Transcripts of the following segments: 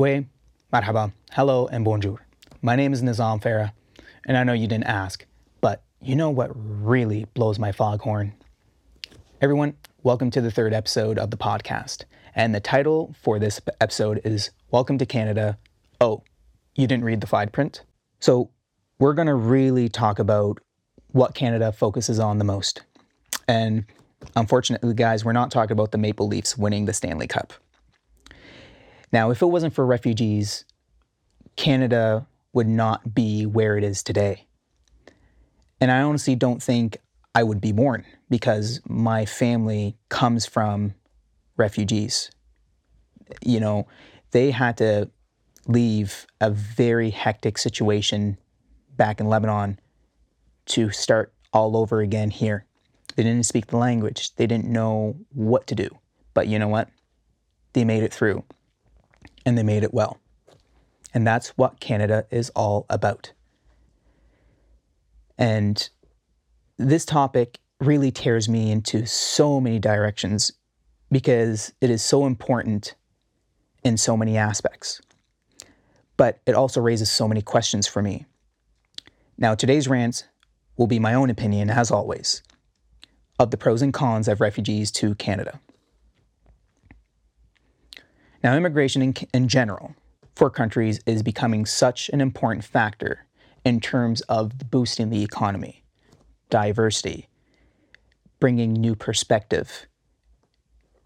Gwe, marhaba, hello, and bonjour. My name is Nizam Farah, and I know you didn't ask, but you know what really blows my foghorn? Everyone, welcome to the third episode of the podcast. And the title for this episode is Welcome to Canada. Oh, you didn't read the fine print? So, we're going to really talk about what Canada focuses on the most. And unfortunately, guys, we're not talking about the Maple Leafs winning the Stanley Cup. Now, if it wasn't for refugees, Canada would not be where it is today. And I honestly don't think I would be born because my family comes from refugees. You know, they had to leave a very hectic situation back in Lebanon to start all over again here. They didn't speak the language, they didn't know what to do. But you know what? They made it through and they made it well. And that's what Canada is all about. And this topic really tears me into so many directions because it is so important in so many aspects. But it also raises so many questions for me. Now, today's rant will be my own opinion, as always, of the pros and cons of refugees to Canada. Now, immigration in, in general for countries is becoming such an important factor in terms of boosting the economy, diversity, bringing new perspective.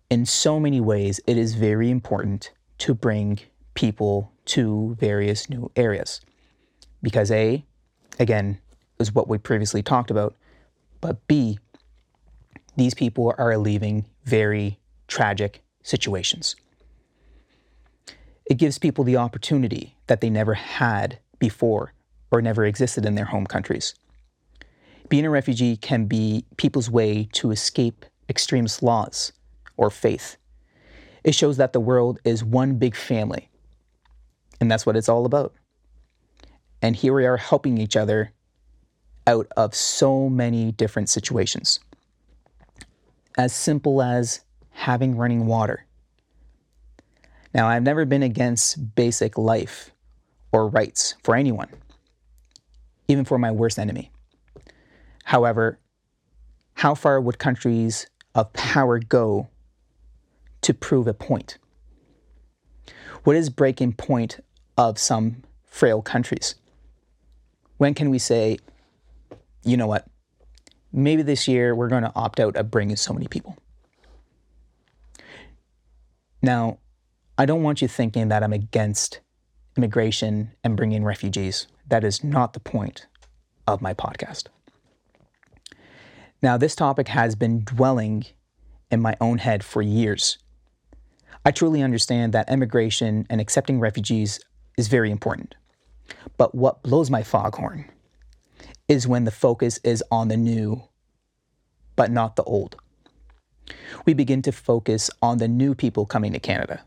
In so many ways, it is very important to bring people to various new areas. Because A, again, is what we previously talked about, but B, these people are leaving very tragic situations. It gives people the opportunity that they never had before or never existed in their home countries. Being a refugee can be people's way to escape extremist laws or faith. It shows that the world is one big family, and that's what it's all about. And here we are helping each other out of so many different situations. As simple as having running water. Now, I've never been against basic life or rights for anyone, even for my worst enemy. However, how far would countries of power go to prove a point? What is breaking point of some frail countries? When can we say, you know what, maybe this year we're going to opt out of bringing so many people? Now, I don't want you thinking that I'm against immigration and bringing refugees. That is not the point of my podcast. Now, this topic has been dwelling in my own head for years. I truly understand that immigration and accepting refugees is very important. But what blows my foghorn is when the focus is on the new, but not the old. We begin to focus on the new people coming to Canada,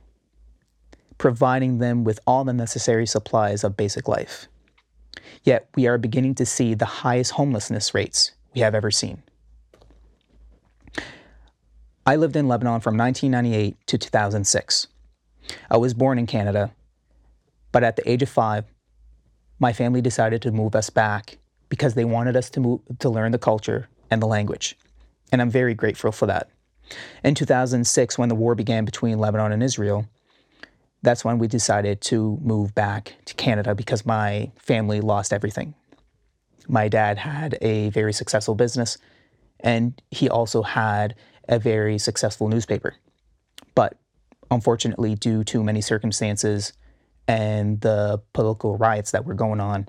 providing them with all the necessary supplies of basic life. Yet we are beginning to see the highest homelessness rates we have ever seen. I lived in Lebanon from 1998 to 2006. I was born in Canada, but at the age of five, my family decided to move us back because they wanted us to move to learn the culture and the language. And I'm very grateful for that. In 2006, when the war began between Lebanon and Israel, that's when we decided to move back to Canada because my family lost everything. My dad had a very successful business, and he also had a very successful newspaper. But unfortunately, due to many circumstances and the political riots that were going on,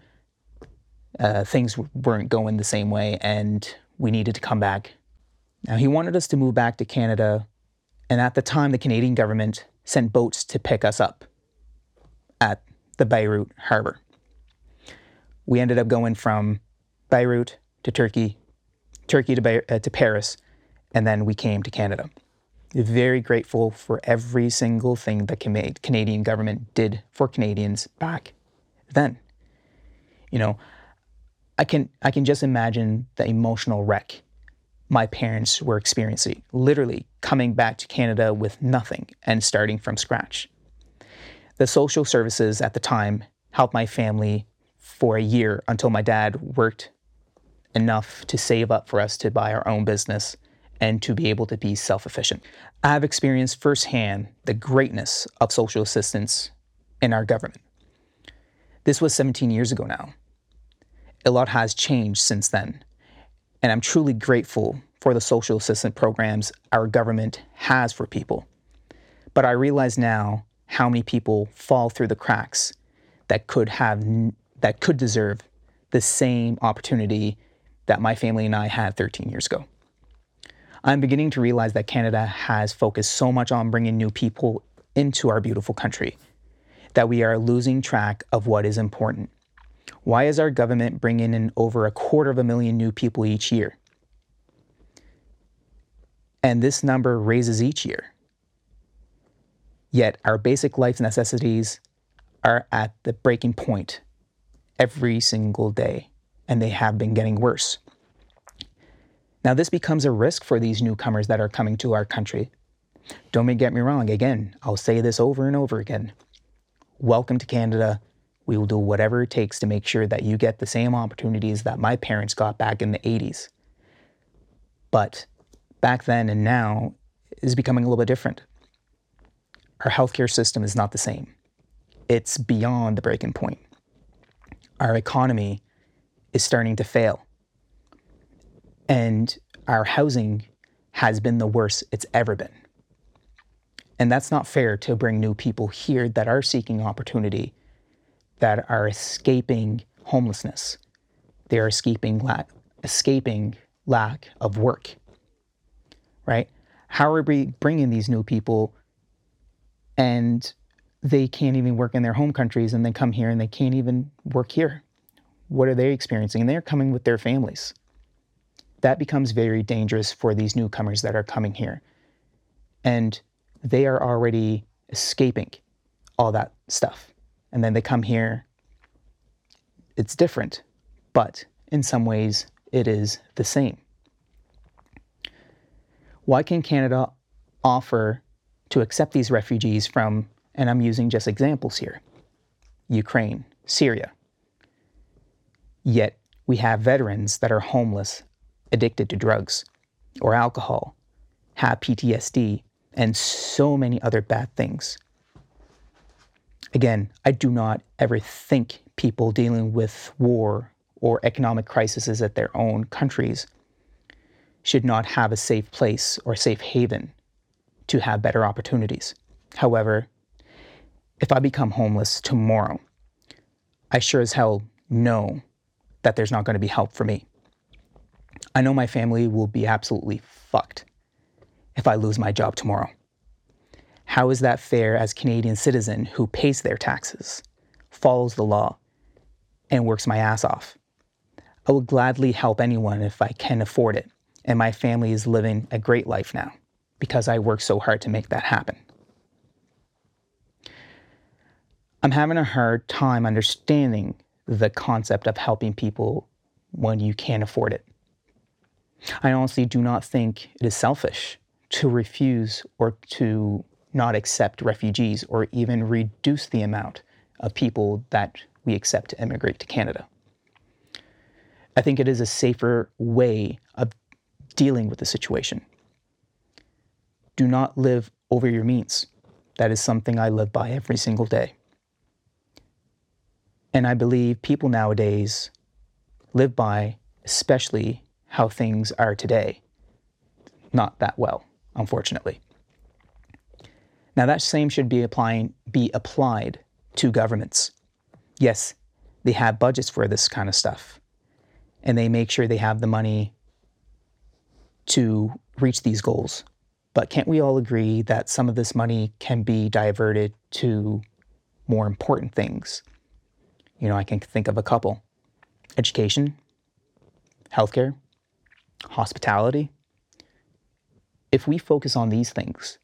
uh, things weren't going the same way, and we needed to come back. Now, he wanted us to move back to Canada, and at the time, the Canadian government sent boats to pick us up at the Beirut harbor. We ended up going from Beirut to Turkey, Turkey to, Be- uh, to Paris, and then we came to Canada. Very grateful for every single thing the Canadian government did for Canadians back then. You know, I can I can just imagine the emotional wreck my parents were experiencing, literally coming back to Canada with nothing and starting from scratch. The social services at the time helped my family for a year until my dad worked enough to save up for us to buy our own business and to be able to be self efficient. I have experienced firsthand the greatness of social assistance in our government. This was 17 years ago now. A lot has changed since then, and I'm truly grateful for the social assistance programs our government has for people. But I realize now how many people fall through the cracks that could have that could deserve the same opportunity that my family and I had 13 years ago. I'm beginning to realize that Canada has focused so much on bringing new people into our beautiful country that we are losing track of what is important. Why is our government bringing in over a quarter of a million new people each year? And this number raises each year. Yet our basic life necessities are at the breaking point every single day, and they have been getting worse. Now, this becomes a risk for these newcomers that are coming to our country. Don't get me wrong, again, I'll say this over and over again. Welcome to Canada. We will do whatever it takes to make sure that you get the same opportunities that my parents got back in the 80s. But back then and now is becoming a little bit different. Our healthcare system is not the same. It's beyond the breaking point. Our economy is starting to fail and our housing has been the worst it's ever been. And that's not fair to bring new people here that are seeking opportunity, that are escaping homelessness. They are escaping lack, escaping lack of work. Right? How are we bringing these new people and they can't even work in their home countries and they come here and they can't even work here? What are they experiencing? And they're coming with their families that becomes very dangerous for these newcomers that are coming here. And they are already escaping all that stuff. And then they come here. It's different, but in some ways, it is the same. Why can Canada offer to accept these refugees from, and I'm using just examples here, Ukraine, Syria? Yet we have veterans that are homeless addicted to drugs or alcohol, have PTSD, and so many other bad things. Again, I do not ever think people dealing with war or economic crises at their own countries should not have a safe place or safe haven to have better opportunities. However, if I become homeless tomorrow, I sure as hell know that there's not going to be help for me. I know my family will be absolutely fucked if I lose my job tomorrow. How is that fair as Canadian citizen who pays their taxes, follows the law, and works my ass off? I will gladly help anyone if I can afford it, and my family is living a great life now because I worked so hard to make that happen. I'm having a hard time understanding the concept of helping people when you can't afford it. I honestly do not think it is selfish to refuse or to not accept refugees or even reduce the amount of people that we accept to immigrate to Canada. I think it is a safer way of dealing with the situation. Do not live over your means. That is something I live by every single day. And I believe people nowadays live by, especially how things are today. Not that well, unfortunately. Now that same should be applying be applied to governments. Yes, they have budgets for this kind of stuff. And they make sure they have the money to reach these goals. But can't we all agree that some of this money can be diverted to more important things? You know, I can think of a couple education, healthcare, hospitality, if we focus on these things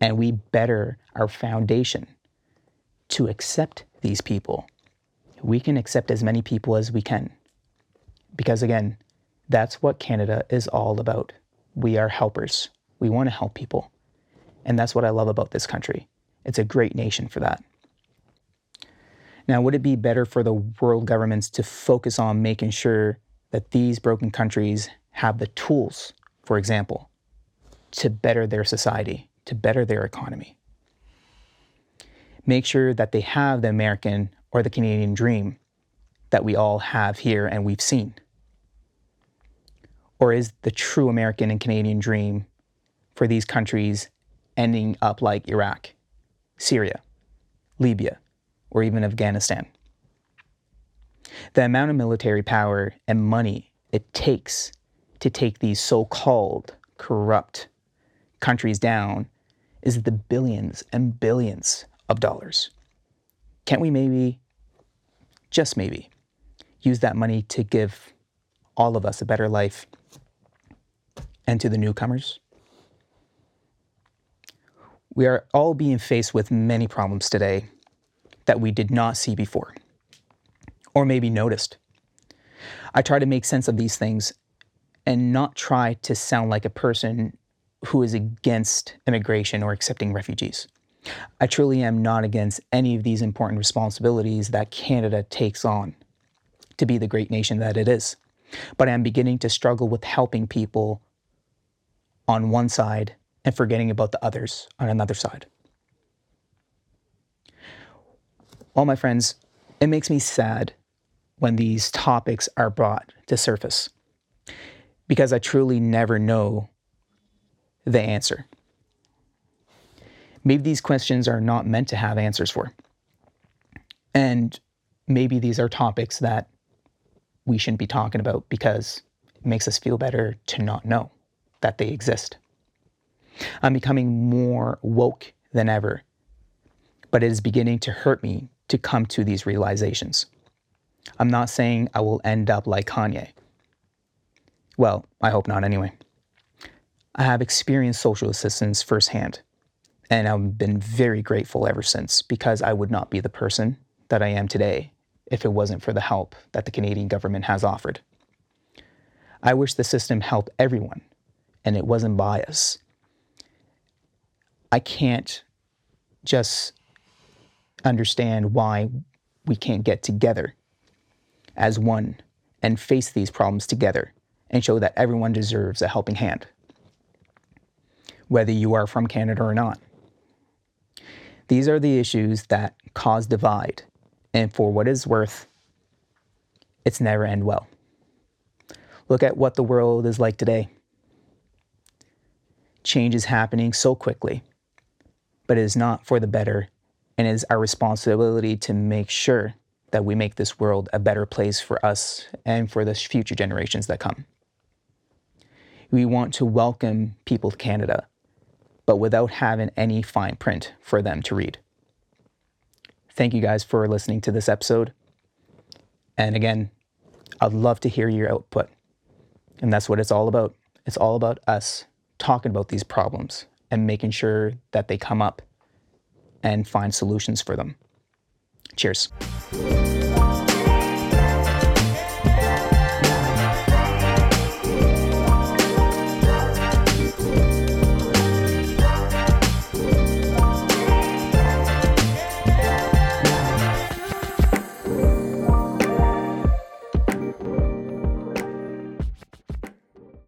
and we better our foundation to accept these people, we can accept as many people as we can. Because again, that's what Canada is all about. We are helpers. We want to help people. And that's what I love about this country It's a great nation for that. Now, would it be better for the world governments to focus on making sure that these broken countries have the tools, for example, to better their society, to better their economy? Make sure that they have the American or the Canadian dream that we all have here and we've seen? Or is the true American and Canadian dream for these countries ending up like Iraq, Syria, Libya, or even Afghanistan? The amount of military power and money it takes to take these so called corrupt countries down is the billions and billions of dollars. Can't we maybe, just maybe, use that money to give all of us a better life and to the newcomers? We are all being faced with many problems today that we did not see before or maybe noticed. I try to make sense of these things and not try to sound like a person who is against immigration or accepting refugees. I truly am not against any of these important responsibilities that Canada takes on to be the great nation that it is. But I'm beginning to struggle with helping people on one side and forgetting about the others on another side. Well, my friends, it makes me sad when these topics are brought to surface because I truly never know the answer. Maybe these questions are not meant to have answers for. And maybe these are topics that we shouldn't be talking about because it makes us feel better to not know that they exist. I'm becoming more woke than ever, but it is beginning to hurt me to come to these realizations. I'm not saying I will end up like Kanye. Well, I hope not anyway. I have experienced social assistance firsthand, and I've been very grateful ever since because I would not be the person that I am today if it wasn't for the help that the Canadian government has offered. I wish the system helped everyone and it wasn't biased. I can't just understand why we can't get together as one and face these problems together and show that everyone deserves a helping hand, whether you are from Canada or not. These are the issues that cause divide and for what is worth, it's never end well. Look at what the world is like today. Change is happening so quickly, but it is not for the better, and it is our responsibility to make sure that we make this world a better place for us and for the future generations that come. We want to welcome people to Canada, but without having any fine print for them to read. Thank you guys for listening to this episode. And again, I'd love to hear your output. And that's what it's all about. It's all about us talking about these problems and making sure that they come up and find solutions for them. Cheers.